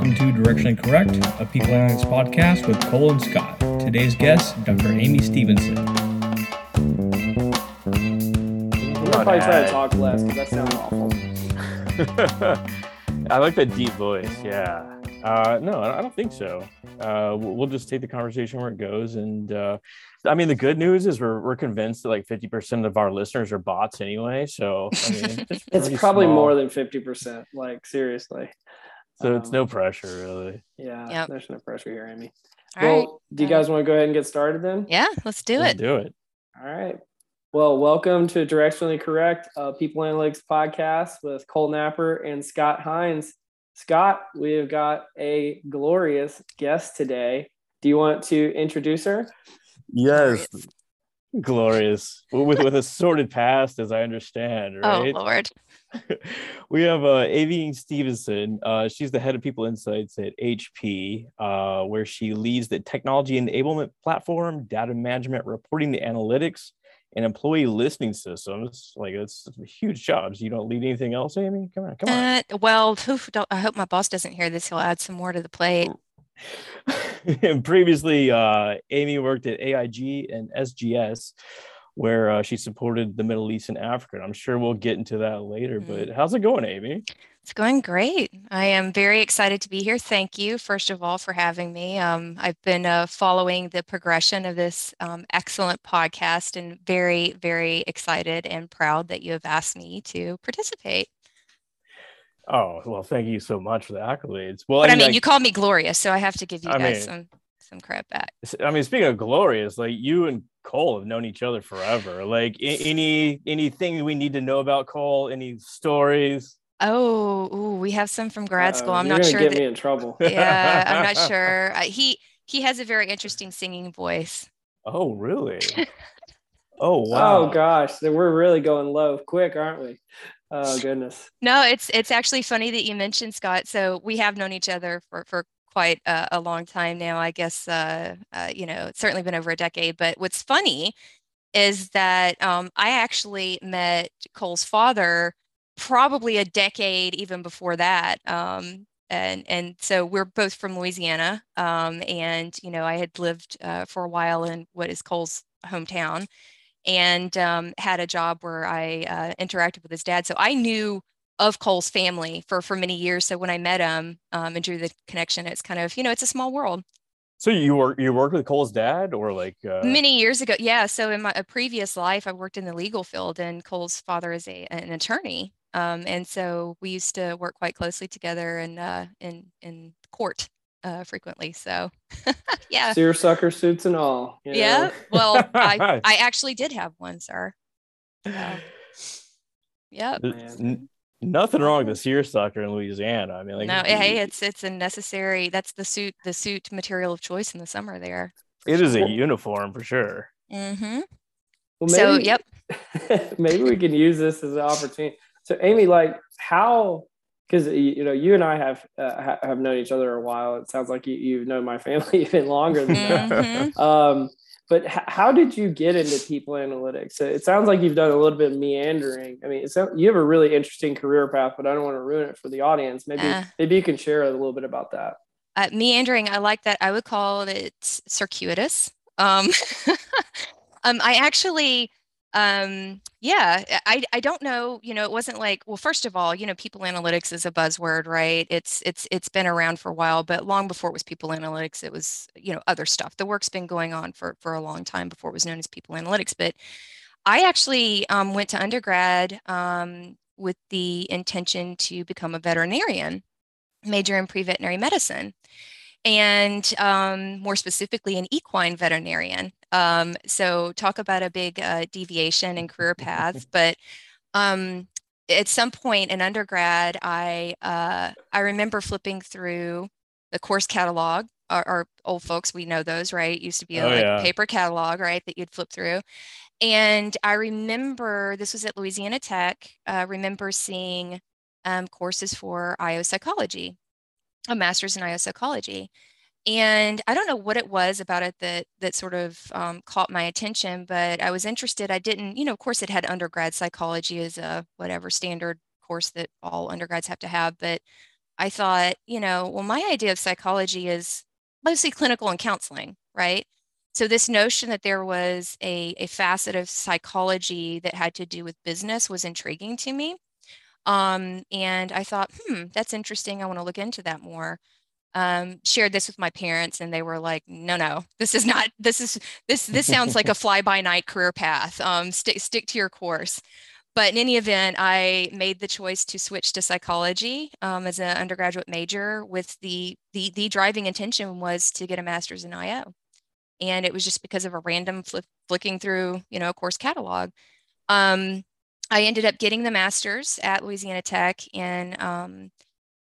Welcome to Directionally Correct, a People Analytics podcast with Cole and Scott. Today's guest, Dr. Amy Stevenson. I'm gonna probably try to talk less because that sounds awful. I like that deep voice. Yeah. Uh, no, I don't think so. Uh, we'll just take the conversation where it goes. And uh, I mean, the good news is we're, we're convinced that like 50% of our listeners are bots anyway. So I mean, it's, it's probably small. more than 50%. Like, seriously. So um, it's no pressure, really. Yeah. Yep. There's no pressure here, Amy. All well, right. do you guys want to go ahead and get started then? Yeah, let's do let's it. Do it. All right. Well, welcome to Directionally Correct, uh, People Analytics podcast with Cole Napper and Scott Hines. Scott, we have got a glorious guest today. Do you want to introduce her? Yes, glorious, with with a sordid past, as I understand. Oh, right? Oh Lord. we have uh, Amy Stevenson. Uh, she's the head of people insights at HP, uh, where she leads the technology enablement platform, data management, reporting, the analytics, and employee listening systems. Like it's huge jobs. You don't lead anything else, Amy? Come on, come on. Uh, well, I hope my boss doesn't hear this. He'll add some more to the plate. and previously, uh, Amy worked at AIG and SGS, where uh, she supported the Middle East and Africa. I'm sure we'll get into that later. Mm-hmm. But how's it going, Amy? It's going great. I am very excited to be here. Thank you, first of all, for having me. Um, I've been uh, following the progression of this um, excellent podcast and very, very excited and proud that you have asked me to participate. Oh, well, thank you so much for the accolades. Well, but I mean, I mean you called me glorious, so I have to give you I guys mean, some some credit back. I mean, speaking of glorious, like you and Cole have known each other forever. Like any anything we need to know about Cole, any stories? Oh, ooh, we have some from grad school. I'm not sure. Get that, me in trouble. yeah, I'm not sure. Uh, he he has a very interesting singing voice. Oh, really? oh, wow. Oh gosh, then we're really going low quick, aren't we? Oh goodness. No, it's it's actually funny that you mentioned Scott. So we have known each other for for quite a, a long time now. I guess uh, uh, you know it's certainly been over a decade. But what's funny is that um, I actually met Cole's father probably a decade even before that. Um, and and so we're both from Louisiana, um, and you know I had lived uh, for a while in what is Cole's hometown, and um, had a job where I uh, interacted with his dad. So I knew of Cole's family for for many years. So when I met him um, and drew the connection, it's kind of you know it's a small world. So you work you worked with Cole's dad, or like uh... many years ago? Yeah. So in my a previous life, I worked in the legal field, and Cole's father is a an attorney. Um, and so we used to work quite closely together in uh, in in court uh, frequently. So yeah, seersucker suits and all. You know? Yeah. Well, I I actually did have one, sir. So, yeah. Nothing wrong with the seersucker in Louisiana. I mean, like no, hey, it's it's a necessary. That's the suit the suit material of choice in the summer. There. It sure. is a uniform for sure. Mm-hmm. Well, maybe, so yep. maybe we can use this as an opportunity. So Amy, like how, because you know you and I have uh, have known each other a while. It sounds like you, you've known my family even longer than that. Mm-hmm. Um, but h- how did you get into people analytics? It sounds like you've done a little bit of meandering. I mean, you have a really interesting career path, but I don't want to ruin it for the audience. Maybe uh, maybe you can share a little bit about that. Uh, meandering, I like that. I would call it circuitous. Um, um, I actually um yeah i i don't know you know it wasn't like well first of all you know people analytics is a buzzword right? It's it's it's been around for a while but long before it was people analytics it was you know other stuff. The work's been going on for for a long time before it was known as people analytics but i actually um, went to undergrad um, with the intention to become a veterinarian major in pre-veterinary medicine and um, more specifically an equine veterinarian um, so talk about a big uh, deviation in career path. But um, at some point in undergrad, I uh, I remember flipping through the course catalog. Our, our, old folks, we know those, right? Used to be a oh, like, yeah. paper catalog, right, that you'd flip through. And I remember this was at Louisiana Tech. Uh, remember seeing um, courses for IO psychology, a master's in IO psychology and i don't know what it was about it that that sort of um, caught my attention but i was interested i didn't you know of course it had undergrad psychology as a whatever standard course that all undergrads have to have but I thought, you know, well, my idea of psychology is mostly clinical and counseling, right? So this notion that there was a, a facet of psychology that had to do with business was intriguing to me. Um, and I thought, hmm, that's interesting. I want to look into that more. Um, shared this with my parents, and they were like, "No, no, this is not. This is this. This sounds like a fly-by-night career path. Um, stick stick to your course." But in any event, I made the choice to switch to psychology um, as an undergraduate major. With the the the driving intention was to get a master's in IO, and it was just because of a random flip, flicking through, you know, a course catalog. Um, I ended up getting the master's at Louisiana Tech in um,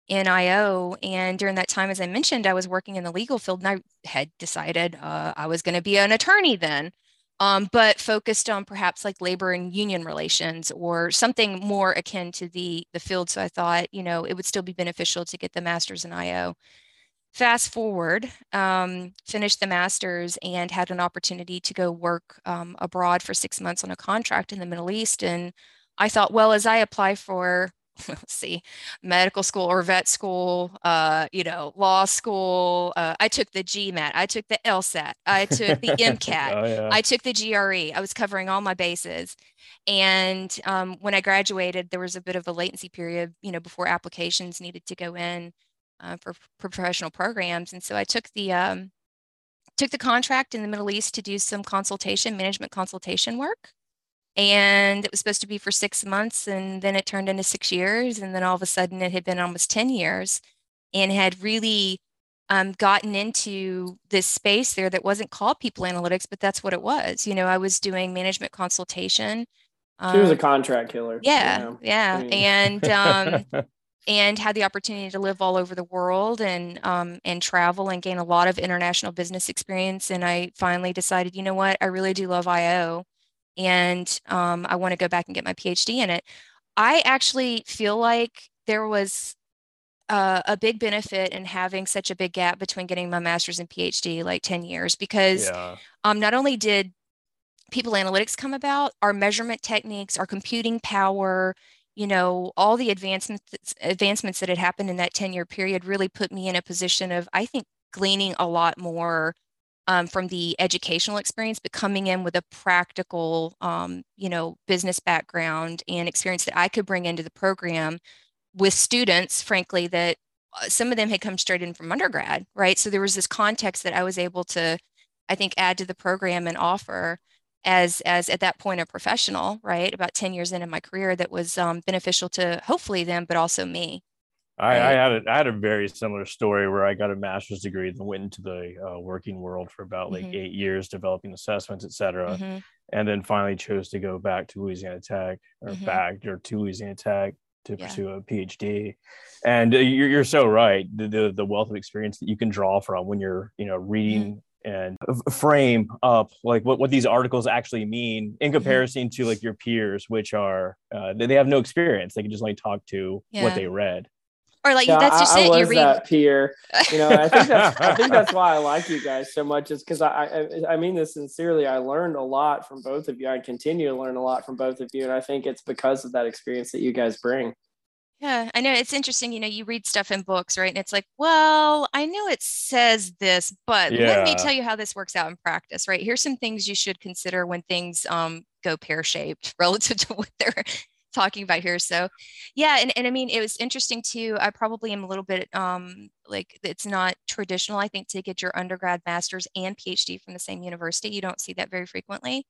in IO. And during that time, as I mentioned, I was working in the legal field, and I had decided uh, I was going to be an attorney then. Um, but focused on perhaps like labor and union relations or something more akin to the the field. So I thought, you know, it would still be beneficial to get the master's in IO. Fast forward, um, finished the master's and had an opportunity to go work um, abroad for six months on a contract in the Middle East. And I thought, well, as I apply for, let's see, medical school or vet school, uh, you know, law school, uh, I took the GMAT, I took the LSAT, I took the MCAT, oh, yeah. I took the GRE. I was covering all my bases. And um, when I graduated, there was a bit of a latency period, you know, before applications needed to go in uh, for, for, professional programs. And so I took the um, took the contract in the Middle East to do some consultation, management consultation work. And it was supposed to be for six months, and then it turned into six years. And then all of a sudden, it had been almost 10 years and had really um, gotten into this space there that wasn't called people analytics, but that's what it was. You know, I was doing management consultation. She was a um, contract killer. Yeah, you know? yeah, I mean. and um, and had the opportunity to live all over the world and um, and travel and gain a lot of international business experience. And I finally decided, you know what, I really do love IO, and um, I want to go back and get my PhD in it. I actually feel like there was uh, a big benefit in having such a big gap between getting my master's and PhD, like 10 years, because yeah. um, not only did people analytics come about, our measurement techniques, our computing power, you know, all the advancements advancements that had happened in that 10 year period really put me in a position of, I think, gleaning a lot more um, from the educational experience, but coming in with a practical, um, you know, business background and experience that I could bring into the program with students, frankly, that uh, some of them had come straight in from undergrad, right? So there was this context that I was able to, I think, add to the program and offer as as at that point a professional right about 10 years into my career that was um, beneficial to hopefully them but also me I, I, had a, I had a very similar story where I got a master's degree and went into the uh, working world for about like mm-hmm. eight years, developing assessments, et cetera, mm-hmm. and then finally chose to go back to Louisiana Tech or mm-hmm. back or to Louisiana Tech to yeah. pursue a PhD. And uh, you're, you're so right. The, the, the wealth of experience that you can draw from when you're you know reading and frame up like what, what these articles actually mean in mm-hmm. comparison to like your peers which are uh, they, they have no experience they can just like talk to yeah. what they read or like yeah, that's just I, it. I was you read that peer. You know, I think that's I think that's why I like you guys so much. Is because I, I I mean this sincerely. I learned a lot from both of you. I continue to learn a lot from both of you, and I think it's because of that experience that you guys bring. Yeah, I know it's interesting. You know, you read stuff in books, right? And it's like, well, I know it says this, but yeah. let me tell you how this works out in practice, right? Here's some things you should consider when things um, go pear shaped relative to what they're talking about here. So, yeah, and, and I mean, it was interesting too. I probably am a little bit um, like it's not traditional, I think, to get your undergrad, master's, and PhD from the same university. You don't see that very frequently.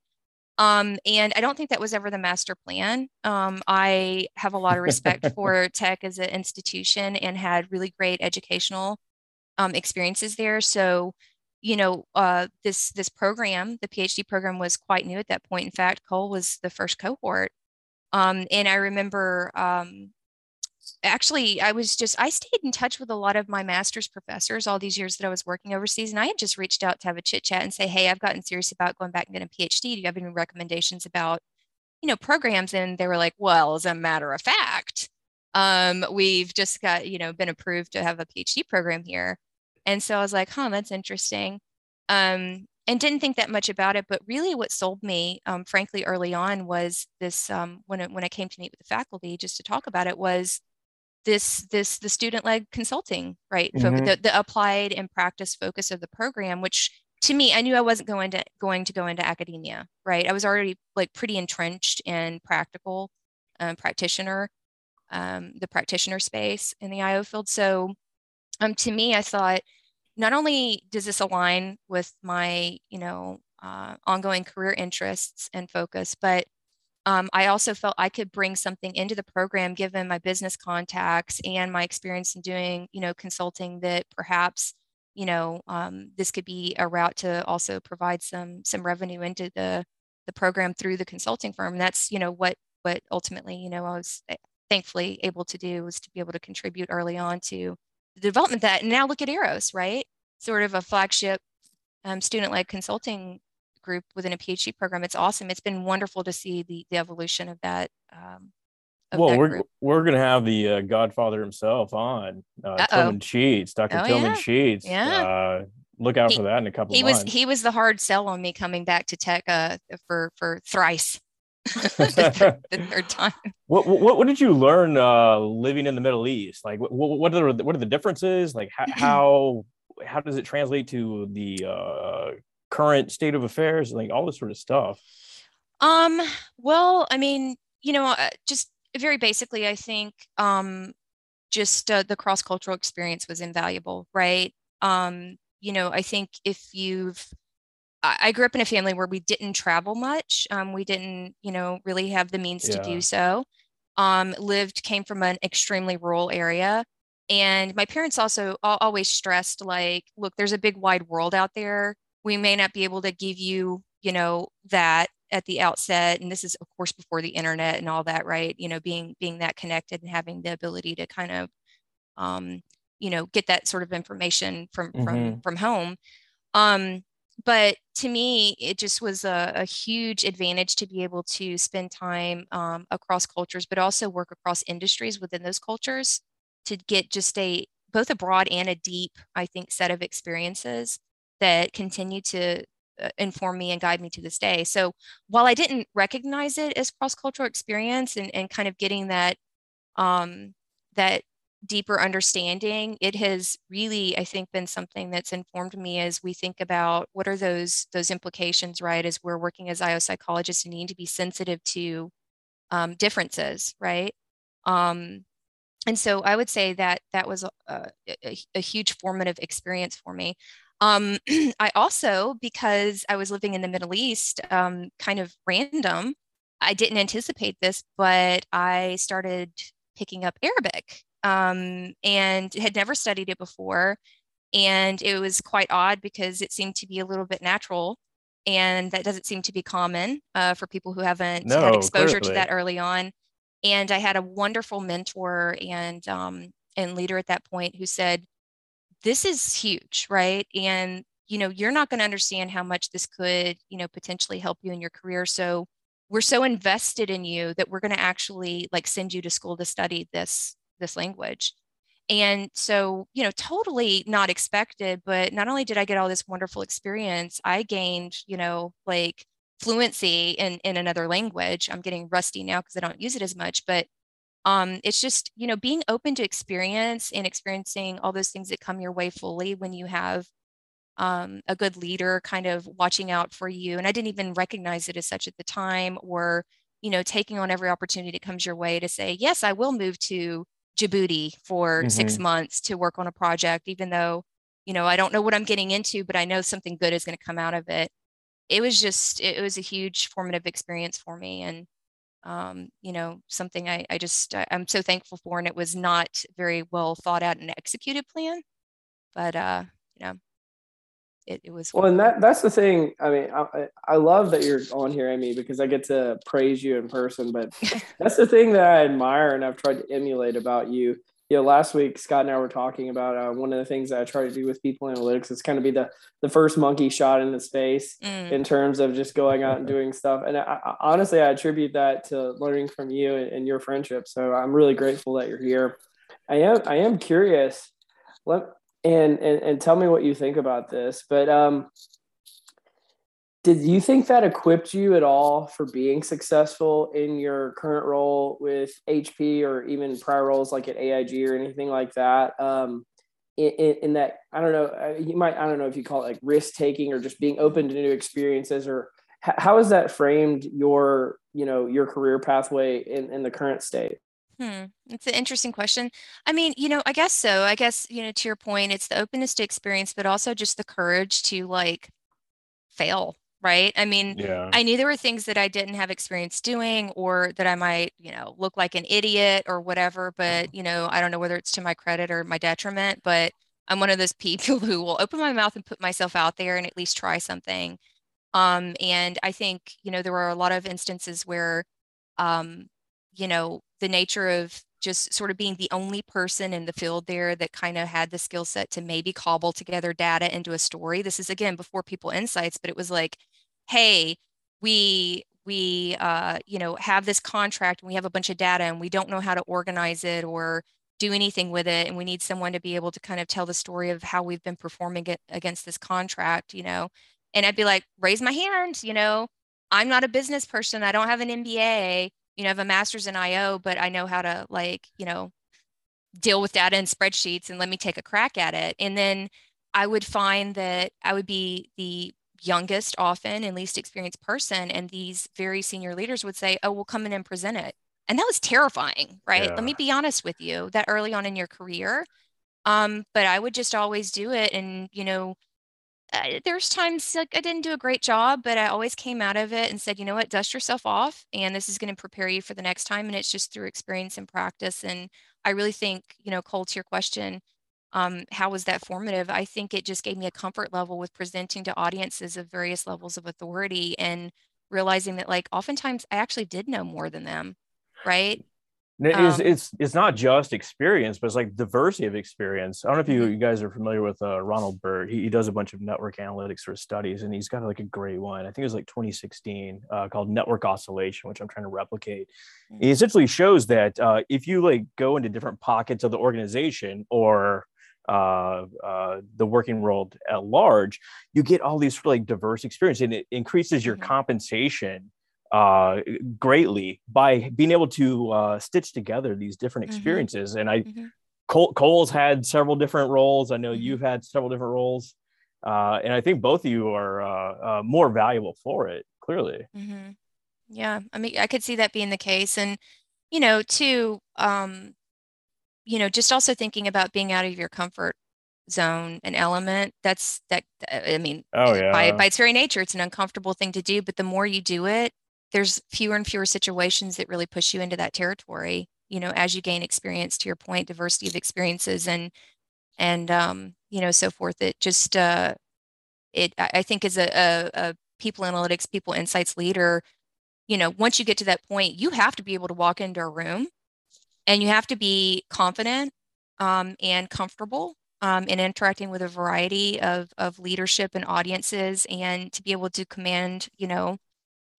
Um, and I don't think that was ever the master plan. Um, I have a lot of respect for tech as an institution and had really great educational um, experiences there. So, you know, uh, this this program, the PhD program, was quite new at that point. In fact, Cole was the first cohort, um, and I remember um, actually i was just i stayed in touch with a lot of my master's professors all these years that i was working overseas and i had just reached out to have a chit chat and say hey i've gotten serious about going back and getting a phd do you have any recommendations about you know programs? And they were like well as a matter of fact um, we've just got you know been approved to have a phd program here. And so i was like huh that's interesting. Um, and didn't think that much about it but really what sold me um, frankly early on was this um, when, it, when i came to meet with the faculty just to talk about it was this this the student led consulting right mm-hmm. the, the applied and practice focus of the program which to me i knew i wasn't going to going to go into academia right i was already like pretty entrenched in practical um, practitioner um, the practitioner space in the io field so um, to me i thought not only does this align with my you know uh, ongoing career interests and focus but um, I also felt I could bring something into the program given my business contacts and my experience in doing, you know, consulting that perhaps, you know, um, this could be a route to also provide some some revenue into the the program through the consulting firm. That's, you know, what what ultimately, you know, I was eh, thankfully able to do was to be able to contribute early on to the development that. And now look at Eros, right? Sort of a flagship um, student-led consulting group within a PhD program. It's awesome. It's been wonderful to see the, the evolution of that. Um, of well, that we're group. we're gonna have the uh, Godfather himself on uh, Tillman Sheets, Dr. Oh, Tillman yeah. Sheets. Yeah. Uh, look out he, for that in a couple. He months. was he was the hard sell on me coming back to tech uh, for for thrice. the, third, the, third, time. What, what, what did you learn uh, living in the Middle East? Like, what what are the, what are the differences? Like, how how, how does it translate to the uh, current state of affairs, like all this sort of stuff? Um, well, I mean, you know, uh, just very basically, I think um, just uh, the cross cultural experience was invaluable, right? Um, you know, I think if you've I grew up in a family where we didn't travel much. Um, we didn't, you know, really have the means yeah. to do so. Um, lived, came from an extremely rural area. And my parents also always stressed, like, look, there's a big wide world out there we may not be able to give you you know that at the outset and this is of course before the internet and all that right? You know being being that connected and having the ability to kind of um you know get that sort of information from mm-hmm. from from home. Um but to me it just was a, a, huge advantage to be able to spend time um, across cultures but also work across industries within those cultures to get just a both a broad and a deep i think set of experiences that continue to uh, inform me and guide me to this day. So while I didn't recognize it as cross-cultural experience and, and kind of getting that um, that deeper understanding, it has really, I think, been something that's informed me as we think about what are those those implications, right? As we're working as IO psychologists and need to be sensitive to um, differences, right? Um, and so I would say that that was a, a, a huge formative experience for me. Um, I also, because I was living in the Middle East, um, kind of random, I didn't anticipate this, but I started picking up Arabic um, and had never studied it before. And it was quite odd because it seemed to be a little bit natural. And that doesn't seem to be common uh, for people who haven't no, had exposure clearly. to that early on. And I had a wonderful mentor and um, and leader at that point who said, this is huge, right? And you know, you're not going to understand how much this could, you know, potentially help you in your career. So we're so invested in you that we're going to actually like send you to school to study this this language. And so, you know, totally not expected, but not only did I get all this wonderful experience, I gained, you know, like fluency in in another language. I'm getting rusty now because I don't use it as much, but um, it's just you know being open to experience and experiencing all those things that come your way fully when you have um, a good leader kind of watching out for you and i didn't even recognize it as such at the time or you know taking on every opportunity that comes your way to say yes i will move to djibouti for mm-hmm. six months to work on a project even though you know i don't know what i'm getting into but i know something good is going to come out of it it was just it was a huge formative experience for me and um, you know, something I, I just, I, am so thankful for. And it was not very well thought out and executed plan, but, uh, you know, it, it was. Well, and that, that's the thing. I mean, I, I love that you're on here, Amy, because I get to praise you in person, but that's the thing that I admire and I've tried to emulate about you you know, last week Scott and I were talking about uh, one of the things that I try to do with people analytics is kind of be the the first monkey shot in the space mm. in terms of just going out and doing stuff. And I, I, honestly, I attribute that to learning from you and, and, your friendship. So I'm really grateful that you're here. I am I am curious. Let and and and tell me what you think about this. But um, did you think that equipped you at all for being successful in your current role with HP or even prior roles like at AIG or anything like that? Um, in, in, that, I don't know, uh, you might, I don't know if you call it like risk taking or just being open to new experiences or how has that framed your, you know, your career pathway in, in the current state? Hmm. It's an interesting question. I mean, you know, I guess so. I guess, you know, to your point, it's the openness to experience, but also just the courage to like fail right? I mean, Yeah. I knew there were things that I didn't have experience doing or that I might, you know, look like an idiot or whatever, but, you know, I don't know whether it's to my credit or my detriment, but I'm one of those people who will open my mouth and put myself out there and at least try something. Um, and I think, you know, there were a lot of instances where, um, you know, the nature of just sort of being the only person in the field there that kind of had the skill set to maybe cobble together data into a story. This is again before people insights, but it was like, hey, we we uh, you know have this contract and we have a bunch of data and we don't know how to organize it or do anything with it and we need someone to be able to kind of tell the story of how we've been performing against this contract you know? And i'd be like raise my hand you know? I'm not a business person. I don't have an mba you know I have a master's in io but i know how to like you know deal with data and spreadsheets and let me take a crack at it. And then i would find that i would be the youngest often and least experienced person and these very senior leaders would say oh we'll come in and present it. And that was terrifying right? Yeah. let me be honest with you that early on in your career um, but i would just always do it and you know uh, there's times like i didn't do a great job but i always came out of it and said you know what? Dust yourself off and this is going to prepare you for the next time and it's just through experience and practice and i really think you know cole to your question um, how was that formative? I think it just gave me a comfort level with presenting to audiences of various levels of authority and realizing that, like, oftentimes I actually did know more than them, right? it's, Um, it's it's not just experience, but it's like diversity of experience. I don't know if you, Mhm. you guys are familiar with uh, Ronald Burt. He, he does a bunch of network analytics sort of studies, and he's got like a great one. I think it was like 2016 uh, called Network Oscillation, which I'm trying to replicate. Mm. He essentially shows that uh, if you like go into different pockets of the organization or uh, uh, the working world at large, you get all these really diverse experience, and it increases your Mhm. compensation uh, greatly by being able to uh, stitch together these different Mhm. experiences. And I, Mhm. Cole, Cole's had several different roles. I know Mhm. you've had several different roles, uh, and I think both of you are uh, uh, more valuable for it. Clearly, hmm Yeah, I mean, I could see that being the case, and you know, too, um, you know, just also thinking about being out of your comfort zone and element. That's that. I mean, Oh, by yeah. by its very nature, it's an uncomfortable thing to do. But the more you do it, there's fewer and fewer situations that really push you into that territory. You know, as you gain experience, to your point, diversity of experiences and and um, you know, so forth. It just uh, it I I think as a, a, a people analytics, people insights leader, you know, once you get to that point, you have to be able to walk into a room and you have to be confident um, and comfortable um, in interacting with a variety of, of leadership and audiences and to be able to command, you know,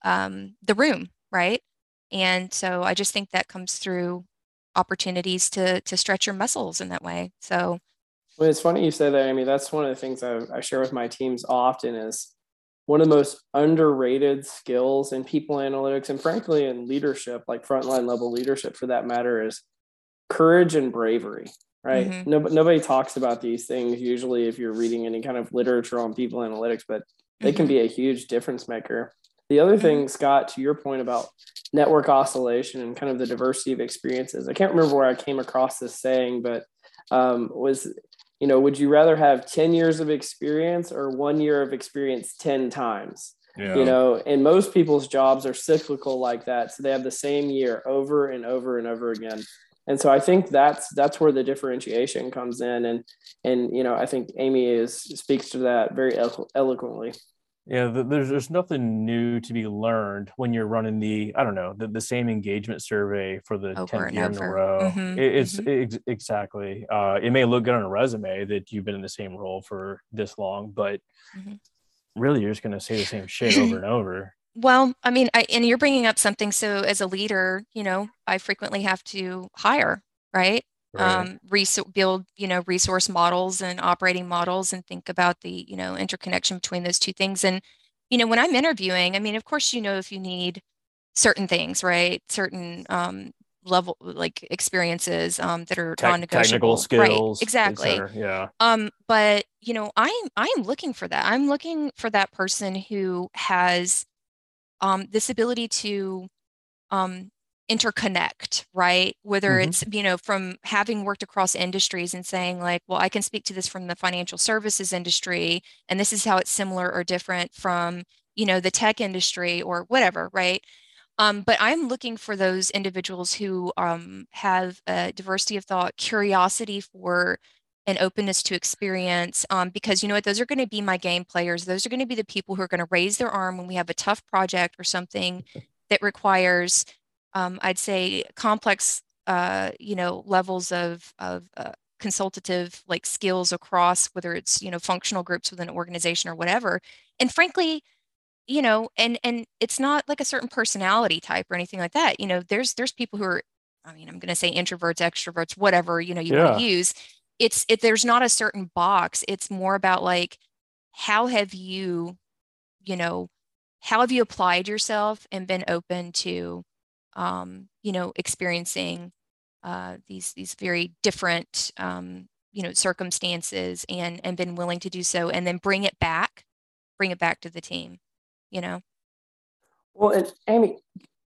um, the room, right? And so I just think that comes through opportunities to to stretch your muscles in that way. So Well, it's funny you say that, Amy. That's one of the things I, I share with my teams often is one of the most underrated skills in people analytics and frankly in leadership, like frontline level leadership for that matter, is courage and bravery. Right. Mhm. No, nobody talks about these things usually if you're reading any kind of literature on people analytics, but they can mhm, be a huge difference maker. The other thing, Scott, to your point about network oscillation and kind of the diversity of experiences, I can't remember where I came across this saying, but um, was, you know, would you rather have 10 years of experience or one year of experience 10 times? yeah. You know, and most people's jobs are cyclical like that. So they have the same year over and over and over again. And so I think that's that's where the differentiation comes in, and and you know I think Amy is speaks to that very elo- eloquently. Yeah, th- there's there's nothing new to be learned when you're running the I don't know the, the same engagement survey for the tenth year in a row. Mhm, It- it's mhm. ex- exactly. Uh, it may look good on a resume that you've been in the same role for this long, but Mhm. really you're just going to say the same shit over and over. Well, I mean, I, and you're bringing up something. So, as a leader, you know, I frequently have to hire, right? Right. Um, resou- build, you know, resource models and operating models, and think about the, you know, interconnection between those two things. And, you know, when I'm interviewing, I mean, of course, you know, if you need certain things, right? Certain um, level like experiences um, that are Te- non-negotiable technical skills right exactly yeah um but you know i'm i'm looking for that i'm looking for that person who has um this ability to um interconnect right? Whether mm-hmm. it's you know from having worked across industries and saying like well i can speak to this from the financial services industry and this is how it's similar or different from you know the tech industry or whatever right? Um, but i'm looking for those individuals who um, have a diversity of thought curiosity for an openness to experience um, because you know what those are going to be my game players. Those are going to be the people who are going to raise their arm when we have a tough project or something that requires um, I'd say complex, uh, you know, levels of of uh, consultative like skills across whether it's you know functional groups within an organization or whatever. And frankly, you know, and and it's not like a certain personality type or anything like that. You know, there's there's people who are, I mean, I'm going to say introverts, extroverts, whatever you know you yeah. want to use. It's it. There's not a certain box. It's more about like how have you, you know, how have you applied yourself and been open to um, you know, experiencing uh, these these very different um, you know circumstances and and been willing to do so and then bring it back bring it back to the team you know? Well and amy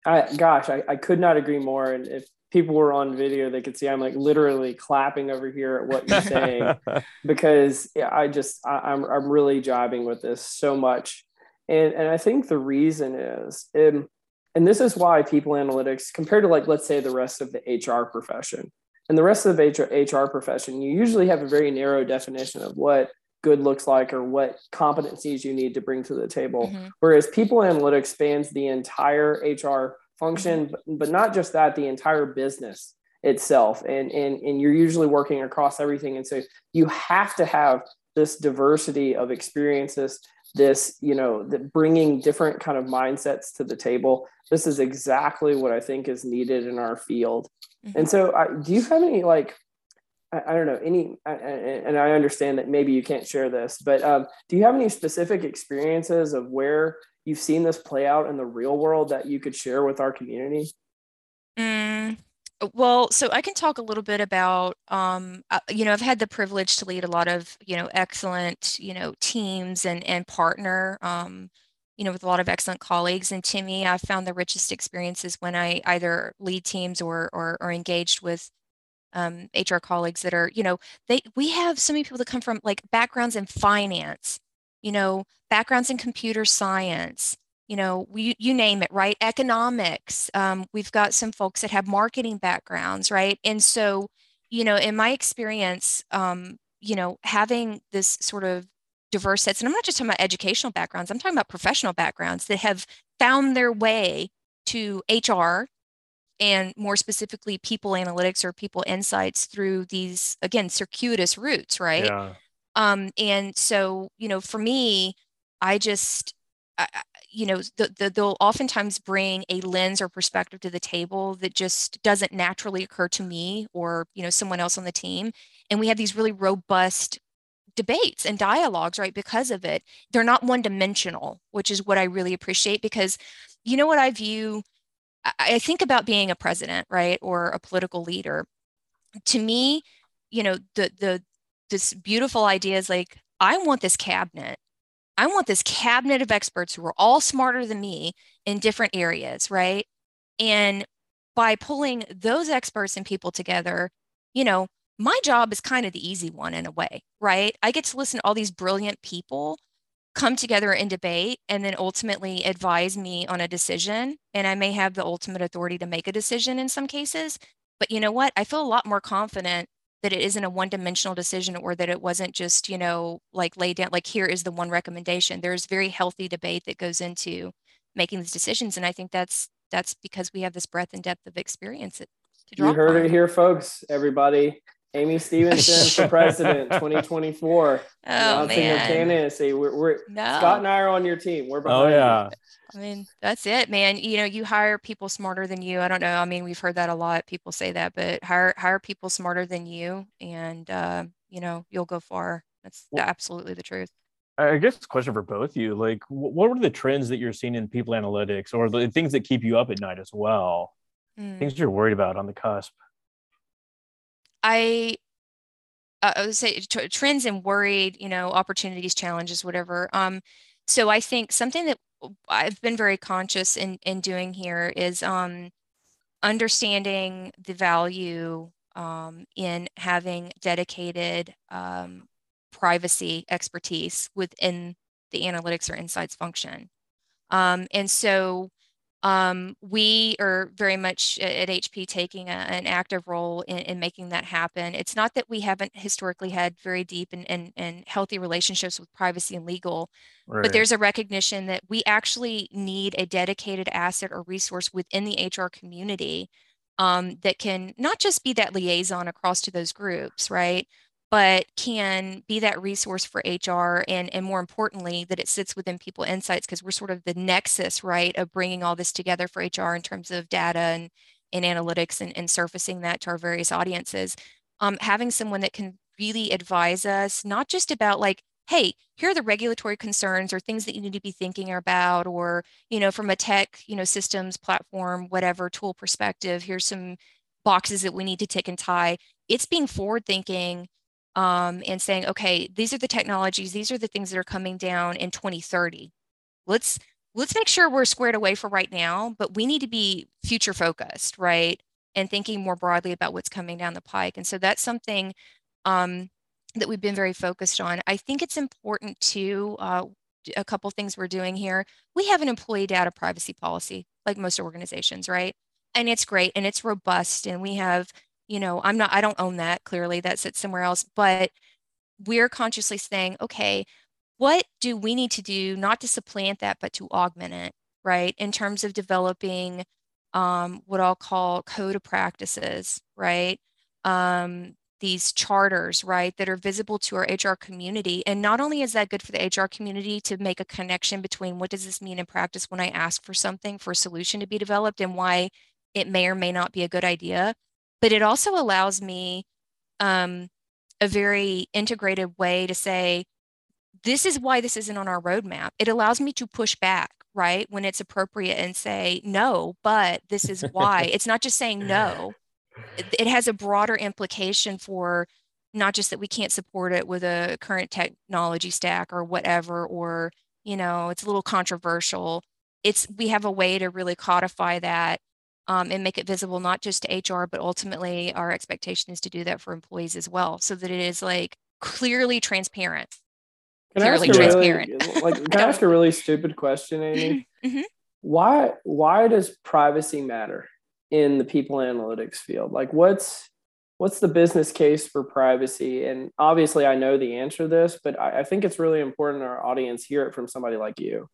I, gosh I, I could not agree more. And if people were on video they could see i'm like literally clapping over here at what you're saying because i just I, am I'm, I'm really jiving with this so much. And and i think the reason is um, and this is why people analytics compared to like let's say the rest of the hr profession and the rest of the HR, HR profession you usually have a very narrow definition of what good looks like or what competencies you need to bring to the table. Mm-hmm. whereas people analytics spans the entire hr function but, but not just that the entire business itself. And, and and you're usually working across everything. And so you have to have this diversity of experiences this you know the bringing different kind of mindsets to the table this is exactly what i think is needed in our field mm-hmm. and so I, do you have any like I, I don't know any and i understand that maybe you can't share this but um, do you have any specific experiences of where you've seen this play out in the real world that you could share with our community mm, well, so I can talk a little bit about, um, uh, you know, I've had the privilege to lead a lot of, you know, excellent, you know, teams and and partner, um, you know, with a lot of excellent colleagues. And to me, I've found the richest experiences when I either lead teams or or, or engaged with um, HR colleagues that are, you know, they we have so many people that come from like backgrounds in finance, you know, backgrounds in computer science, you know, we, you name it, right? Economics. Um, we've got some folks that have marketing backgrounds, right? And so, you know, in my experience, um, you know, having this sort of diverse sets, and I'm not just talking about educational backgrounds, I'm talking about professional backgrounds that have found their way to HR and more specifically people analytics or people insights through these again circuitous routes right yeah. um and so you know for me i just I, you know, the, the, they'll oftentimes bring a lens or perspective to the table that just doesn't naturally occur to me or, you know, someone else on the team. And we have these really robust debates and dialogues, right? Because of it. They're not one dimensional, which is what I really appreciate because, you know, what I view, I, I think about being a president, right? Or a political leader. To me, you know, the, the, this beautiful idea is like, I want this cabinet I want this cabinet of experts who are all smarter than me in different areas, right? And by pulling those experts and people together, you know, my job is kind of the easy one in a way, right? I get to listen to all these brilliant people come together and debate and then ultimately advise me on a decision. And I may have the ultimate authority to make a decision in some cases. But you know what? I feel a lot more confident that it isn't a one dimensional decision or that it wasn't just, you know, like laid down, like here is the one recommendation. There's very healthy debate that goes into making these decisions. And I think that's that's because we have this breadth and depth of experience to draw. You heard on. it here, folks, everybody. Amy Stevenson for president 2024. Oh, announcing man. her candidacy. We're, we're no. Scott and I are on your team. We're oh, behind. Oh yeah. You. I mean, that's it, man. You know, you hire people smarter than you. I don't know. I mean, we've heard that a lot. People say that, but hire hire people smarter than you, and uh, you know, you'll go far. That's well, absolutely the truth. I guess question for both of you. Like, what are the trends that you're seeing in people analytics or the things that keep you up at night as well? Mm. Things you're worried about on the cusp? I uh, I would say t- trends and worried, you know, opportunities, challenges, whatever. Um, so I think something that I've been very conscious in in doing here is um, understanding the value um, in having dedicated um, privacy expertise within the analytics or insights function. Um, and so um, we are very much at HP taking a, an active role in, in, making that happen. It's not that we haven't historically had very deep and, and, and healthy relationships with privacy and legal, right. but there's a recognition that we actually need a dedicated asset or resource within the HR community um, that can not just be that liaison across to those groups, right? But can be that resource for HR and, and more importantly, that it sits within People Insights because we're sort of the nexus, right, of bringing all this together for HR in terms of data and, and analytics and, and surfacing that to our various audiences. Um, having someone that can really advise us, not just about like, hey, here are the regulatory concerns or things that you need to be thinking about, or, you know, from a tech, you know, systems, platform, whatever tool perspective, here's some boxes that we need to tick and tie. It's being forward thinking um, and saying, okay, these are the technologies, these are the things that are coming down in 2030. Let's let's make sure we're squared away for right now, but we need to be future focused, right? And thinking more broadly about what's coming down the pike. And so that's something um, that we've been very focused on. I think it's important to uh, a couple things we're doing here. We have an employee data privacy policy, like most organizations, right? And it's great and it's robust, and we have you know i'm not i don't own that clearly that sits somewhere else but we're consciously saying okay what do we need to do not to supplant that but to augment it right in terms of developing um, what i'll call code of practices right um, these charters right that are visible to our hr community and not only is that good for the hr community to make a connection between what does this mean in practice when i ask for something for a solution to be developed and why it may or may not be a good idea but it also allows me um, a very integrated way to say, this is why this isn't on our roadmap. It allows me to push back, right, when it's appropriate and say, no, but this is why. it's not just saying no, it, it has a broader implication for not just that we can't support it with a current technology stack or whatever, or, you know, it's a little controversial. It's we have a way to really codify that um, and make it visible not just to HR, but ultimately our expectation is to do that for employees as well, so that it is like clearly transparent. Can clearly transparent. Really, like, can I ask a really stupid question, Amy? Mm-hmm. Why why does privacy matter in the people analytics field? Like, what's what's the business case for privacy? And obviously, I know the answer to this, but I, I think it's really important our audience hear it from somebody like you.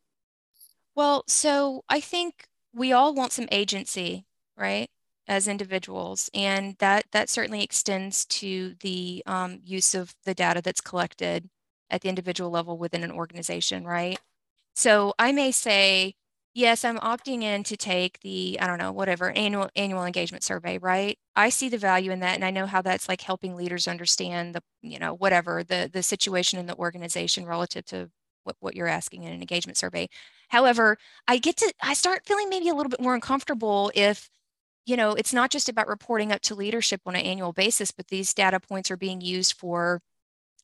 Well, so I think we all want some agency, right? As individuals, and that that certainly extends to the um, use of the data that's collected at the individual level within an organization, right? So I may say, yes, I'm opting in to take the I don't know whatever annual annual engagement survey, right? I see the value in that, and I know how that's like helping leaders understand the you know whatever the the situation in the organization relative to what, what you're asking in an engagement survey. However, I get to, I start feeling maybe a little bit more uncomfortable if, you know, it's not just about reporting up to leadership on an annual basis, but these data points are being used for,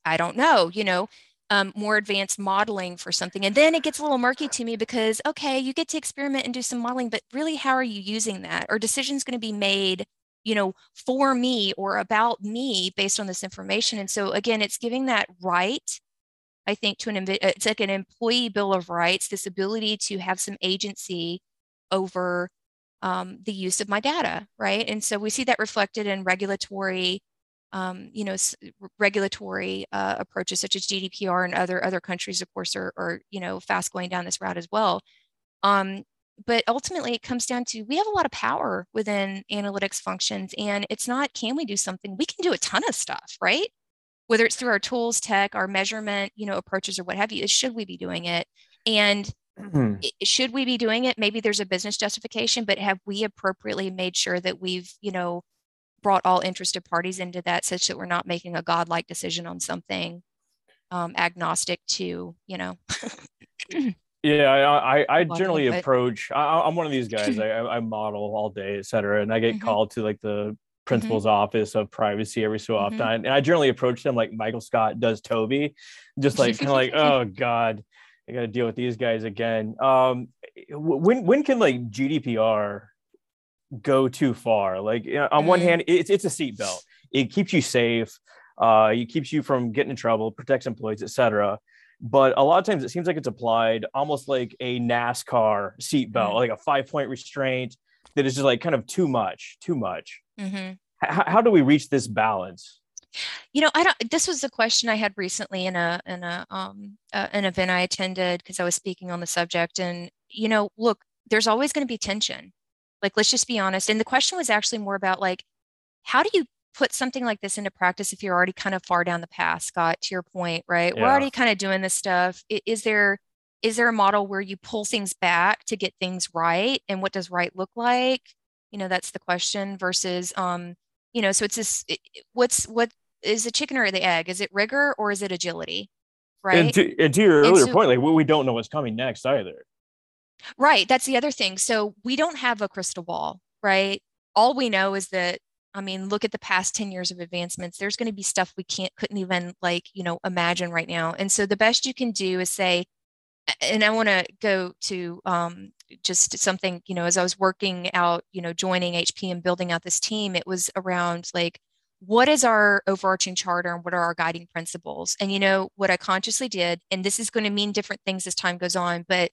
I don't know, you know, um, more advanced modeling for something. And then it gets a little murky to me because, okay, you get to experiment and do some modeling, but really, how are you using that? Are decisions going to be made, you know, for me or about me based on this information? And so, again, it's giving that right I think to an it's like an employee bill of rights, this ability to have some agency over um, the use of my data, right? And so we see that reflected in regulatory, um, you know, regulatory uh, approaches such as GDPR and other other countries, of course, are, are you know fast going down this route as well. Um, but ultimately, it comes down to we have a lot of power within analytics functions, and it's not can we do something? We can do a ton of stuff, right? Whether it's through our tools, tech, our measurement, you know, approaches or what have you, is should we be doing it? And mm-hmm. should we be doing it? Maybe there's a business justification, but have we appropriately made sure that we've, you know, brought all interested parties into that such that we're not making a godlike decision on something um, agnostic to you know yeah i i, I generally approach I, am one of these guys I, I model all day et cetera and i get mm-hmm. called to like the mm-hmm. Principal's mm-hmm. office of privacy every so often mm-hmm. and i generally approach them like michael scott does toby just like kind of like oh god i gotta deal with these guys again um when when can like gdpr go too far like you know, on one mm-hmm. hand it's, it's a seatbelt it keeps you safe uh, it keeps you from getting in trouble, protects employees, etc. But a lot of times it seems like it's applied almost like a NASCAR seatbelt, mm-hmm. like a five point restraint that is just like kind of too much, too much. Mm-hmm. H- how do we reach this balance? You know, I don't. This was a question I had recently in a in a um uh, an event I attended because I was speaking on the subject, and you know, look, there's always going to be tension. Like, let's just be honest. And the question was actually more about like, how do you put something like this into practice if you're already kind of far down the path scott to your point right yeah. we're already kind of doing this stuff is there is there a model where you pull things back to get things right and what does right look like you know that's the question versus um you know so it's this it, what's what is the chicken or the egg? Is it rigor or is it agility? Right? and to, and to your earlier so, point like we don't know what's coming next either. Right that's the other thing. So we don't have a crystal ball right? All we know is that I mean, look at the past 10 years of advancements. There's going to be stuff we can't, couldn't even like, you know, imagine right now. And so the best you can do is say, and I want to go to um, just something, you know, as I was working out, you know, joining HP and building out this team, it was around like, what is our overarching charter and what are our guiding principles? And, you know, what I consciously did, and this is going to mean different things as time goes on, but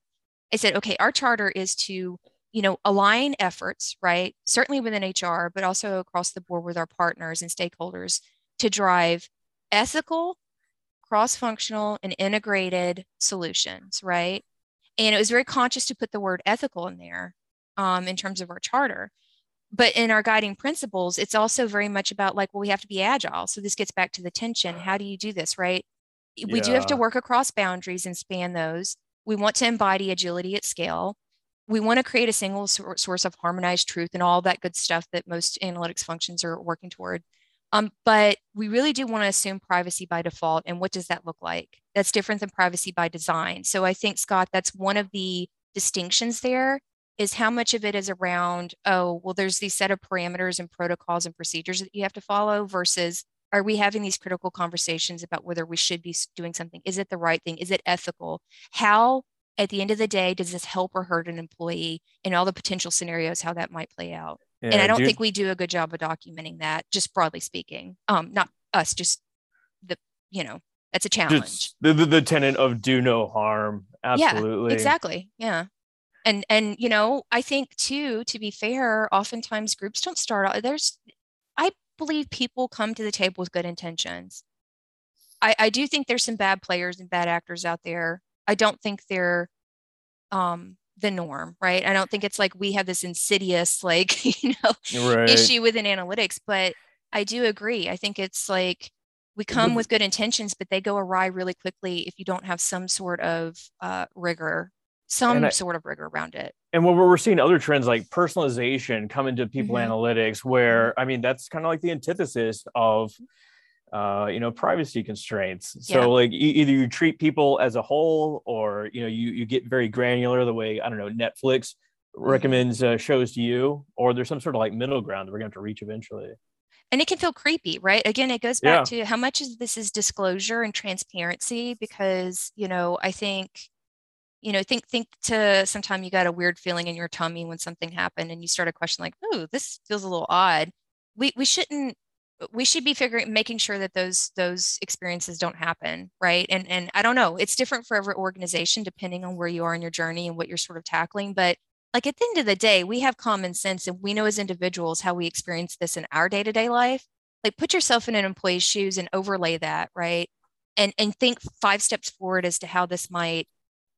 I said, okay, our charter is to you know, align efforts, right? Certainly within HR, but also across the board with our partners and stakeholders to drive ethical, cross functional, and integrated solutions, right? And it was very conscious to put the word ethical in there um, in terms of our charter. But in our guiding principles, it's also very much about like, well, we have to be agile. So this gets back to the tension. How do you do this, right? We do have to work across boundaries and span those. We want to embody agility at scale we want to create a single source of harmonized truth and all that good stuff that most analytics functions are working toward. Um, but we really do want to assume privacy by default. And what does that look like? That's different than privacy by design. So I think, Scott, that's one of the distinctions there is how much of it is around, oh, well, there's these set of parameters and protocols and procedures that you have to follow versus are we having these critical conversations about whether we should be doing something? Is it the right thing? Is it ethical? How at the end of the day, does this help or hurt an employee in all the potential scenarios, how that might play out? Yeah, and I don't do think we do a good job of documenting that, just broadly speaking. Um, not us, just the, you know, that's a challenge. The, the, the tenant of do no harm. Absolutely. Yeah, exactly. Yeah. And, and, you know, I think too, to be fair, oftentimes groups don't start out, there's, I believe people come to the table with good intentions. I, I do think there's some bad players and bad actors out there I don't think they're um, the norm, right? I don't think it's like we have this insidious, like, you know, right. issue within analytics, but I do agree. I think it's like we come with good intentions, but they go awry really quickly if you don't have some sort of uh, rigor, some I, sort of rigor around it. And what we're seeing other trends like personalization come into people mm-hmm. analytics, where mm-hmm. I mean, that's kind of like the antithesis of uh, you know privacy constraints so yeah. like e- either you treat people as a whole or you know you you get very granular the way i don't know netflix mm-hmm. recommends uh, shows to you or there's some sort of like middle ground that we're going to have to reach eventually and it can feel creepy right again it goes back yeah. to how much of this is disclosure and transparency because you know i think you know think think to sometime you got a weird feeling in your tummy when something happened and you start a question like oh this feels a little odd we we shouldn't we should be figuring making sure that those those experiences don't happen right? And and i don't know it's different for every organization depending on where you are in your journey and what you're sort of tackling but like at the end of the day we have common sense and we know as individuals how we experience this in our day-to-day life. Like put yourself in an employee's shoes and overlay that right? And and think five steps forward as to how this might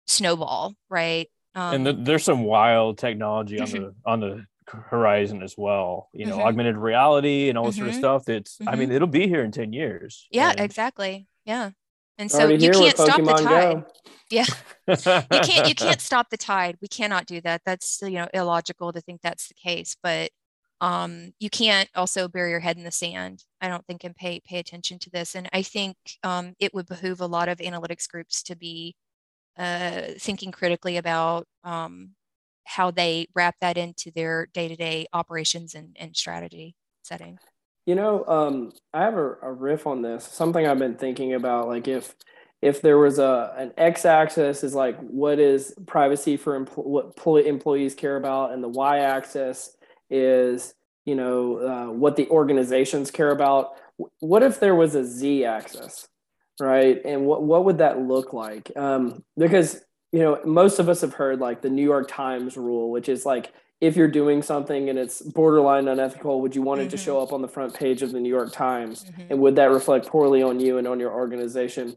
snowball right? Um, and the, there's some wild technology on the on the horizon as well you know mm-hmm. augmented reality and all this mm-hmm. sort of mm-hmm. stuff it's mm-hmm. i mean mm-hmm. it'll be here in 10 years yeah and... exactly yeah and so you can't stop the tide go. yeah you can't you can't stop the tide we cannot do that that's you know illogical to think that's the case but um, you can't also bury your head in the sand i don't think and pay pay attention to this and i think um, it would behoove a lot of analytics groups to be uh, thinking critically about um, how they wrap that into their day-to-day operations and, and strategy setting. You know um, i have a, a riff on this something i've been thinking about like if if there was a an x-axis is like what is privacy for empl- what employees care about and the y-axis is you know uh, what the organizations care about. What if there was a z-axis right? And what, what would that look like? Um, because you know most of us have heard like the new york times rule which is like if you're doing something and it's borderline unethical would you want mm-hmm. it to show mm-hmm. up on the front page of the new york times mm-hmm. and would that reflect poorly on you and on your organization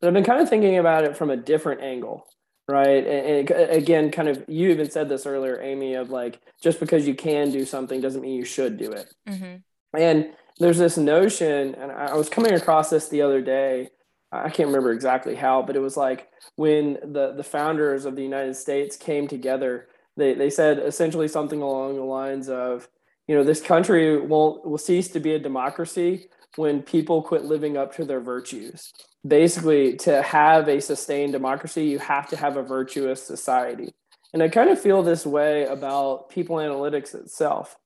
but I've been kind of thinking about it from a different angle, right? And, and, again, kind of, you even said this earlier, Amy, of like, just because you can do something doesn't mean you should do it. Mm-hmm. And there's this notion, and I was coming across this the other day. I can't remember exactly how, but it was like when the, the founders of the United States came together, they, they said essentially something along the lines of, you know, this country won't will cease to be a democracy when people quit living up to their virtues basically to have a sustained democracy, you have to have a virtuous society. And I kind of feel this way about people analytics itself.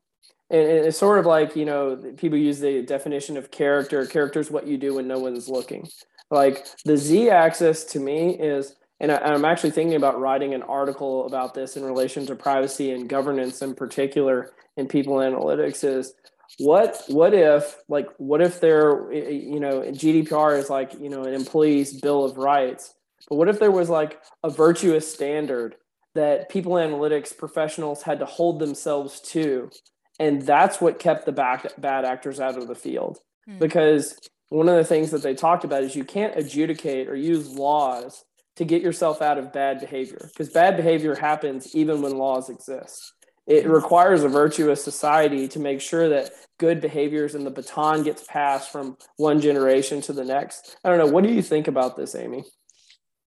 And it's sort of like, you know, people use the definition of character. Character is what you do when no one's looking. Like the Z axis to me is, and I'm actually thinking about writing an article about this in relation to privacy and governance in particular in people analytics is what what if like what if there you know gdpr is like you know an employee's bill of rights but what if there was like a virtuous standard that people analytics professionals had to hold themselves to and that's what kept the back, bad actors out of the field hmm. because one of the things that they talked about is you can't adjudicate or use laws to get yourself out of bad behavior because bad behavior happens even when laws exist it requires a virtuous society to make sure that good behaviors and the baton gets passed from one generation to the next. I don't know. What do you think about this, Amy?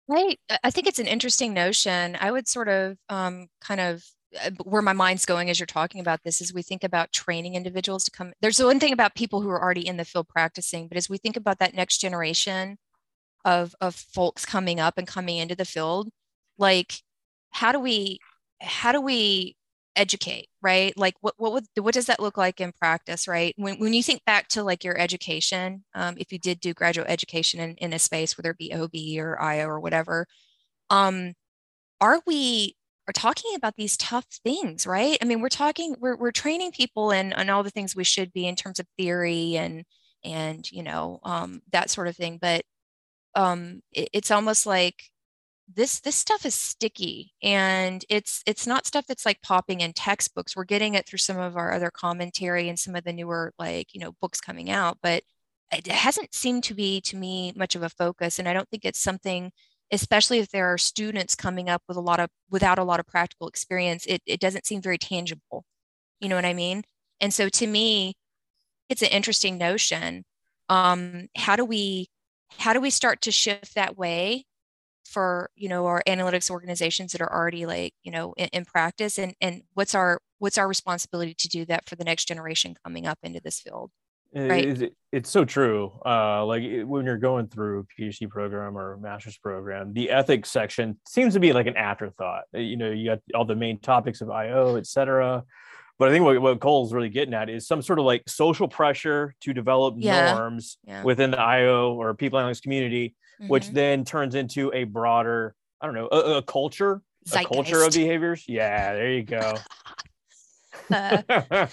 Right. I think it's an interesting notion. I would sort of um, kind of where my mind's going as you're talking about this is we think about training individuals to come. There's one thing about people who are already in the field practicing, but as we think about that next generation of of folks coming up and coming into the field, like how do we how do we educate right like what what would what does that look like in practice right when, when you think back to like your education um, if you did do graduate education in, in a space whether it be ob or io or whatever um are we are talking about these tough things right? I mean we're talking we're, we're training people in on all the things we should be in terms of theory and and you know um, that sort of thing but um, it, it's almost like this this stuff is sticky and it's it's not stuff that's like popping in textbooks. We're getting it through some of our other commentary and some of the newer like you know books coming out but it hasn't seemed to be to me much of a focus and i don't think it's something especially if there are students coming up with a lot of without a lot of practical experience it, it doesn't seem very tangible. You know what i mean? And so to me it's an interesting notion. Um how do we how do we start to shift that way for you know our analytics organizations that are already like you know in, in, practice? And and what's our what's our responsibility to do that for the next generation coming up into this field right it, it's so true uh like when you're going through a phd program or a master's program the ethics section seems to be like an afterthought uh, you know you got all the main topics of io et cetera but I think what, what Cole's really getting at is some sort of like social pressure to develop yeah. norms yeah. within the IO or people analytics community mm-hmm. which then turns into a broader, I don't know, a, a culture, Zeitgeist. a culture of behaviors. Yeah, there you go. uh, I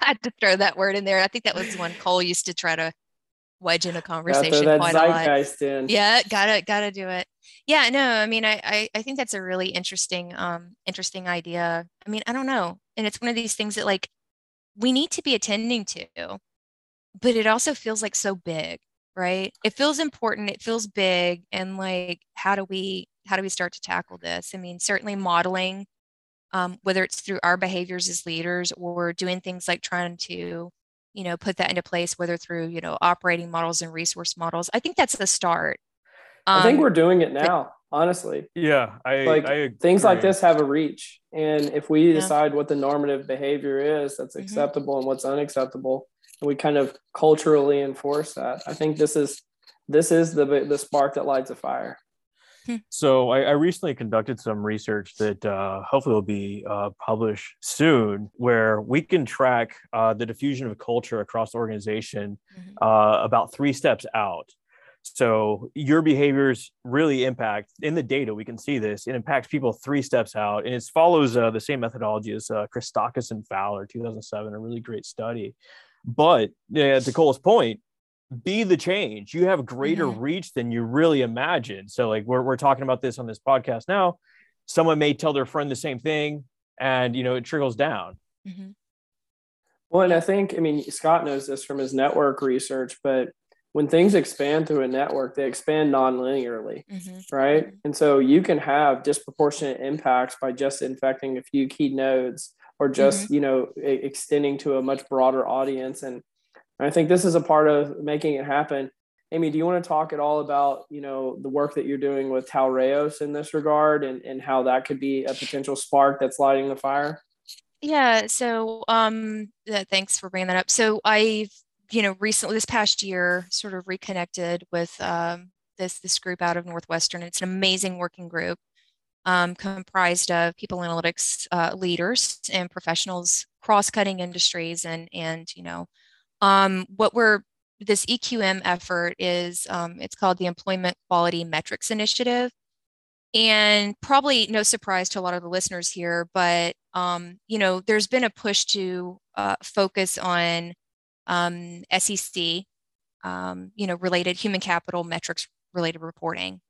had to throw that word in there. I think that was one Cole used to try to wedge in a conversation quite a lot. In. Yeah, gotta gotta do it. Yeah, no, I mean, I, I, I think that's a really interesting um interesting idea. I mean, I don't know, and it's one of these things that like we need to be attending to, but it also feels like so big right it feels important it feels big and like how do we how do we start to tackle this i mean certainly modeling um, whether it's through our behaviors as leaders or doing things like trying to you know put that into place whether through you know operating models and resource models i think that's the start um, i think um, we're doing it now honestly. Yeah, I like I things like this have a reach, and if we Yeah. decide what the normative behavior is that's Mhm. acceptable and what's unacceptable, and we kind of culturally enforce that, I think this is this is the the spark that lights a fire. So I, I recently conducted some research that uh, hopefully will be uh, published soon, where we can track uh, the diffusion of culture across the organization Mhm. uh, about three steps out. So your behaviors really impact in the data. We can see this. It impacts people three steps out, and it follows uh, the same methodology as uh, Christakis and Fowler, 2007, a really great study. But yeah, to Cole's point, be the change. You have greater Mhm. reach than you really imagine. So, like we're we're talking about this on this podcast now. Someone may tell their friend the same thing, and you know it trickles down. Mhm. Well, and I think, I mean, Scott knows this from his network research, but when things expand through a network, they expand non-linearly, Mhm. right? And so you can have disproportionate impacts by just infecting a few key nodes or just, you know, extending to a much broader audience. And I think this is a part of making it happen. Amy, do you want to talk at all about, you know, the work that you're doing with Talreos in this regard and, and how that could be a potential spark that's lighting the fire? Yeah, so um thanks for bringing that up. So I've, you know, recently this past year sort of reconnected with um this this group out of Northwestern. It's an amazing working group um, comprised of people analytics uh, leaders and professionals cross-cutting industries and and you know um, what we're this EQM effort is um, it's called the Employment Quality Metrics Initiative. And probably no surprise to a lot of the listeners here, but um, you know, there's been a push to uh, focus on um, SEC, um, you know, related human capital metrics related reporting,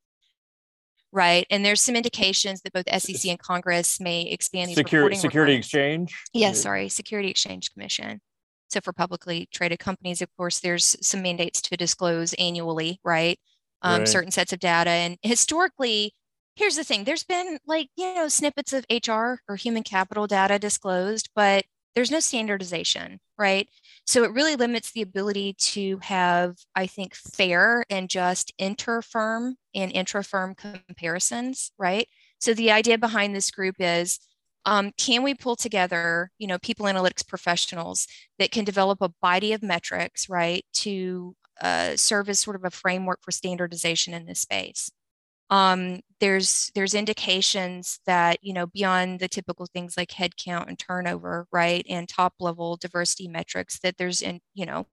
right? And there's some indications that both SEC and Congress may expand these Security reporting Security requirements. Exchange. Yeah, Uh, sorry, Security Exchange Commission. So for publicly traded companies, of course, there's some mandates to disclose annually, right? Um, Right. certain sets of data. And historically, here's the thing: there's been like you know snippets of HR or human capital data disclosed, but there's no standardization, right? So it really limits the ability to have, I think, fair and just inter-firm and intra-firm comparisons, right? So the idea behind this group is um, can we pull together you know people analytics professionals that can develop a body of metrics right to uh, serve as sort of a framework for standardization in this space? Um, there's there's indications that you know beyond the typical things like headcount and turnover right and top level diversity metrics that there's in you know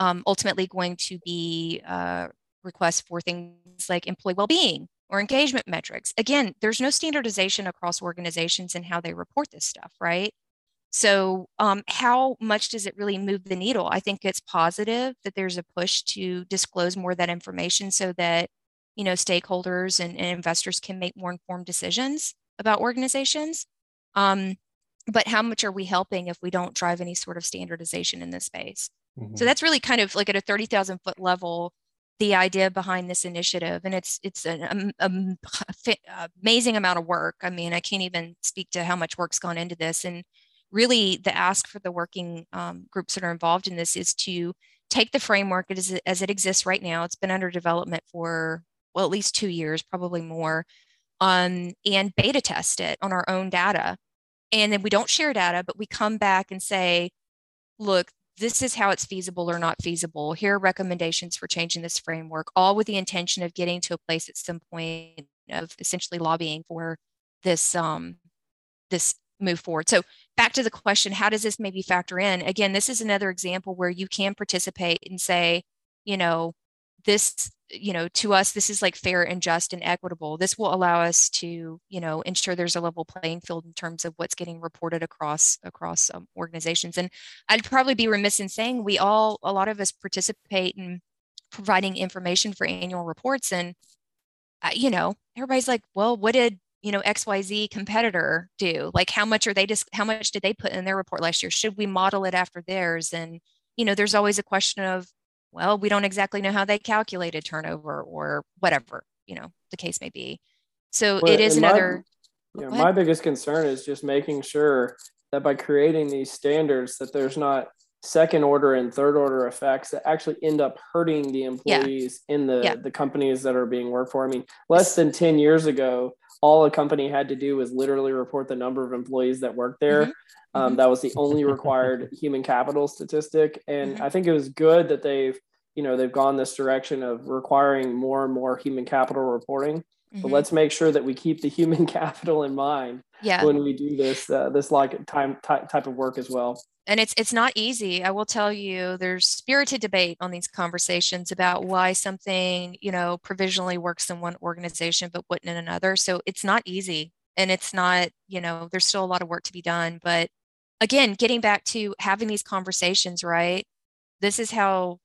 um, ultimately going to be uh, requests for things like employee well-being or engagement metrics. Again, there's no standardization across organizations in how they report this stuff, right? So, um, how much does it really move the needle? I think it's positive that there's a push to disclose more of that information so that you know stakeholders and, and investors can make more informed decisions about organizations. Um, but how much are we helping if we don't drive any sort of standardization in this space? Mhm. So that's really kind of like at a 30,000 foot level, the idea behind this initiative. And it's it's an um, um, amazing amount of work. I mean, I can't even speak to how much work's gone into this. And really, the ask for the working um, groups that are involved in this is to take the framework as, it- as it exists right now. It's been under development for, well, at least two years, probably more, um, and beta test it on our own data. And then we don't share data, but we come back and say, look, this is how it's feasible or not feasible. Here are recommendations for changing this framework, all with the intention of getting to a place at some point of essentially lobbying for this um, this move forward. So back to the question, how does this maybe factor in? Again, this is another example where you can participate and say, you know, this, you know, to us, this is like fair and just and equitable. This will allow us to, you know, ensure there's a level playing field in terms of what's getting reported across across um, organizations. And I'd probably be remiss in saying we all, a lot of us participate in providing information for annual reports. And, uh, you know, everybody's like, well, what did, you know, XYZ competitor do? Like, how much are they just, how much did they put in their report last year? Should we model it after theirs? And, you know, there's always a question of, well, we don't exactly know how they calculated turnover or whatever, you know, the case may be. So Well, it is and my- another, Yeah, my biggest concern is just making sure that by creating these standards that there's not second order and third order effects that actually end up hurting the employees yeah. in the yeah. the companies that are being worked for. I mean, less than 10 years ago, all a company had to do was literally report the number of employees that worked there. Mm-hmm. Um, that was the only required human capital statistic. And mm-hmm. I think it was good that they've, you know, they've gone this direction of requiring more and more human capital reporting. But mm-hmm. let's make sure that we keep the human capital in mind yeah. when we do this uh, this like time ty- type of work as well and it's it's not easy i will tell you there's spirited debate on these conversations about why something you know provisionally works in one organization but wouldn't in another so it's not easy and it's not you know there's still a lot of work to be done but again getting back to having these conversations right this is how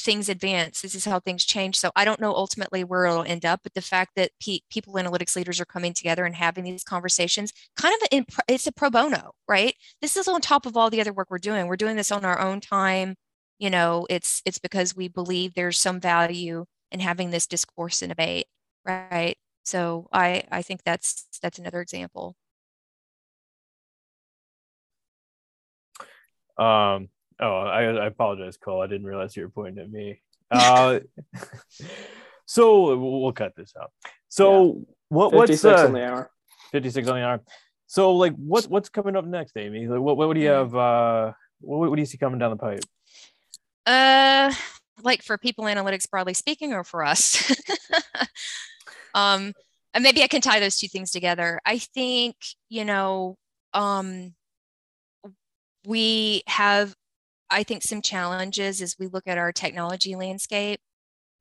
things advance. This is how things change. So I don't know ultimately where it'll end up, but the fact that pe- people analytics leaders are coming together and having these conversations, kind of it's a pro bono, right? This is on top of all the other work we're doing. We're doing this on our own time. You know, it's it's because we believe there's some value in having this discourse and debate, right? So I I think that's that's another example. Um, Oh, I, I apologize, Cole. I didn't realize you were pointing at me. Uh, so we'll cut this out. So yeah. what what's uh, on the hour? 56 on the hour. So like what what's coming up next, Amy? Like what what do you hmm. have uh what, what do you see coming down the pipe? Uh like for people analytics broadly speaking or for us? um and maybe I can tie those two things together. I think, you know, um we have I think some challenges as we look at our technology landscape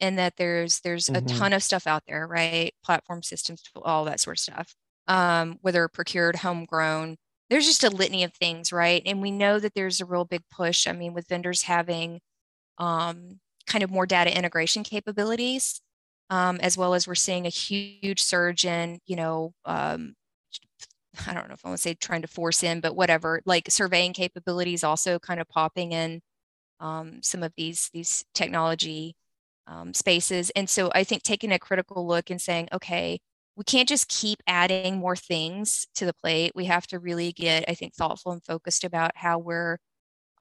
and that there's there's mm-hmm. a ton of stuff out there, right? Platform systems, all that sort of stuff. Um, whether procured, homegrown, there's just a litany of things, right? And we know that there's a real big push. I mean, with vendors having um, kind of more data integration capabilities, um, as well as we're seeing a huge surge in, you know, um, I don't know if I want to say trying to force in, but whatever, like surveying capabilities also kind of popping in um, some of these these technology um, spaces. And so I think taking a critical look and saying, okay, we can't just keep adding more things to the plate. We have to really get, I think, thoughtful and focused about how we're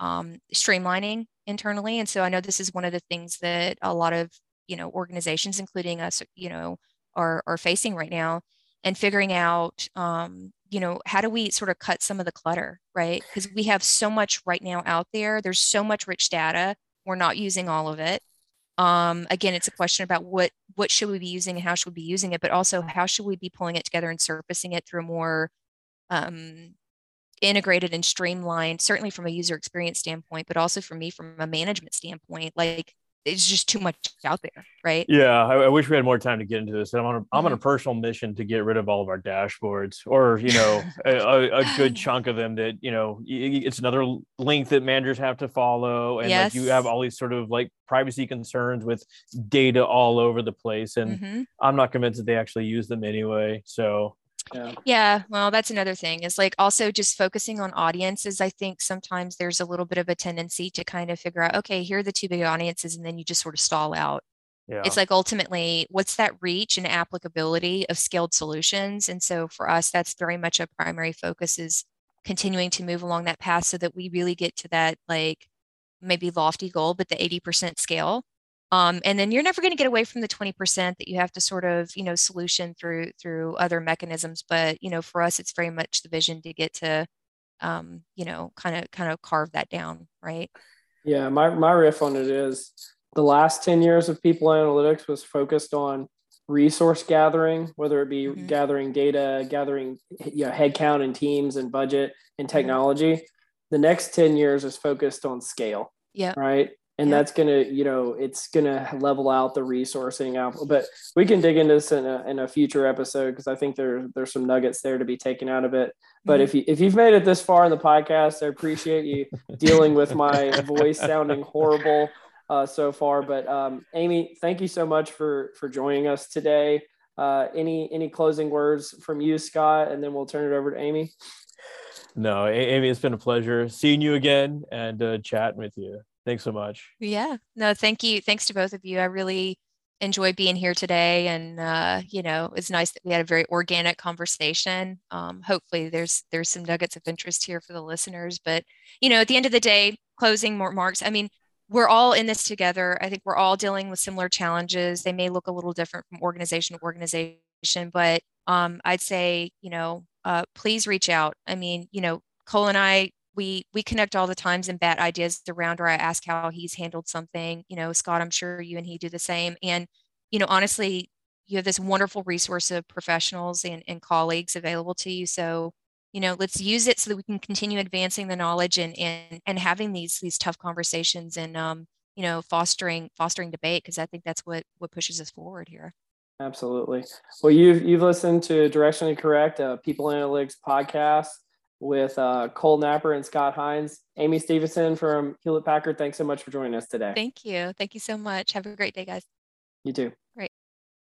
um, streamlining internally. And so I know this is one of the things that a lot of you know organizations, including us, you know, are are facing right now and figuring out um, you know how do we sort of cut some of the clutter right? Because we have so much right now out there there's so much rich data we're not using all of it. Um, again it's a question about what what should we be using and how should we be using it but also how should we be pulling it together and surfacing it through a more um, integrated and streamlined certainly from a user experience standpoint but also for me from a management standpoint like it's just too much out there, right? Yeah, I, I, wish we had more time to get into this. I'm on a. I'm on a mm-hmm. personal mission to get rid of all of our dashboards, or you know, a, a, good chunk of them that you know, it's another link that managers have to follow, and yes. like you have all these sort of like privacy concerns with data all over the place, and mm-hmm. I'm not convinced that they actually use them anyway. So yeah. yeah well that's another thing is like also just focusing on audiences i think sometimes there's a little bit of a tendency to kind of figure out okay here are the two big audiences and then you just sort of stall out yeah. it's like ultimately what's that reach and applicability of scaled solutions and so for us that's very much a primary focus is continuing to move along that path so that we really get to that like maybe lofty goal but the 80% scale um, and then you're never going to get away from the 20% that you have to sort of you know solution through through other mechanisms but you know for us it's very much the vision to get to um, you know kind of kind of carve that down right yeah my, my riff on it is the last 10 years of people analytics was focused on resource gathering whether it be mm-hmm. gathering data gathering you know headcount and teams and budget and mm-hmm. technology mm-hmm. the next 10 years is focused on scale yeah right and that's gonna you know it's gonna level out the resourcing out but we can dig into this in a, in a future episode because i think there, there's some nuggets there to be taken out of it. But mm-hmm. if you if you've made it this far in the podcast i appreciate you dealing with my voice sounding horrible uh, so far. But um, amy thank you so much for for joining us today. Uh, any any closing words from you scott? And then we'll turn it over to amy. No amy it's been a pleasure seeing you again and uh, chatting with you Thanks so much. Yeah. No, thank you. Thanks to both of you. I really enjoy being here today. And uh, you know, it's nice that we had a very organic conversation. Um, hopefully, there's there's some nuggets of interest here for the listeners. But you know, at the end of the day, closing more marks. I mean, we're all in this together. I think we're all dealing with similar challenges. They may look a little different from organization to organization, but um, I'd say, you know, uh, please reach out. I mean, you know, Cole and I, we we connect all the times and bat ideas around, or I ask how he's handled something. You know, Scott, I'm sure you and he do the same. And you know, honestly, you have this wonderful resource of professionals and, and colleagues available to you. So you know let's use it so that we can continue advancing the knowledge and and and having these these tough conversations and um you know fostering fostering debate because i think that's what what pushes us forward here absolutely well you've you've listened to directionally correct uh, people analytics podcast with uh, cole napper and scott hines. Amy stevenson from hewlett packard thanks so much for joining us today. Thank you. Thank you so much. Have a great day guys. You too. Great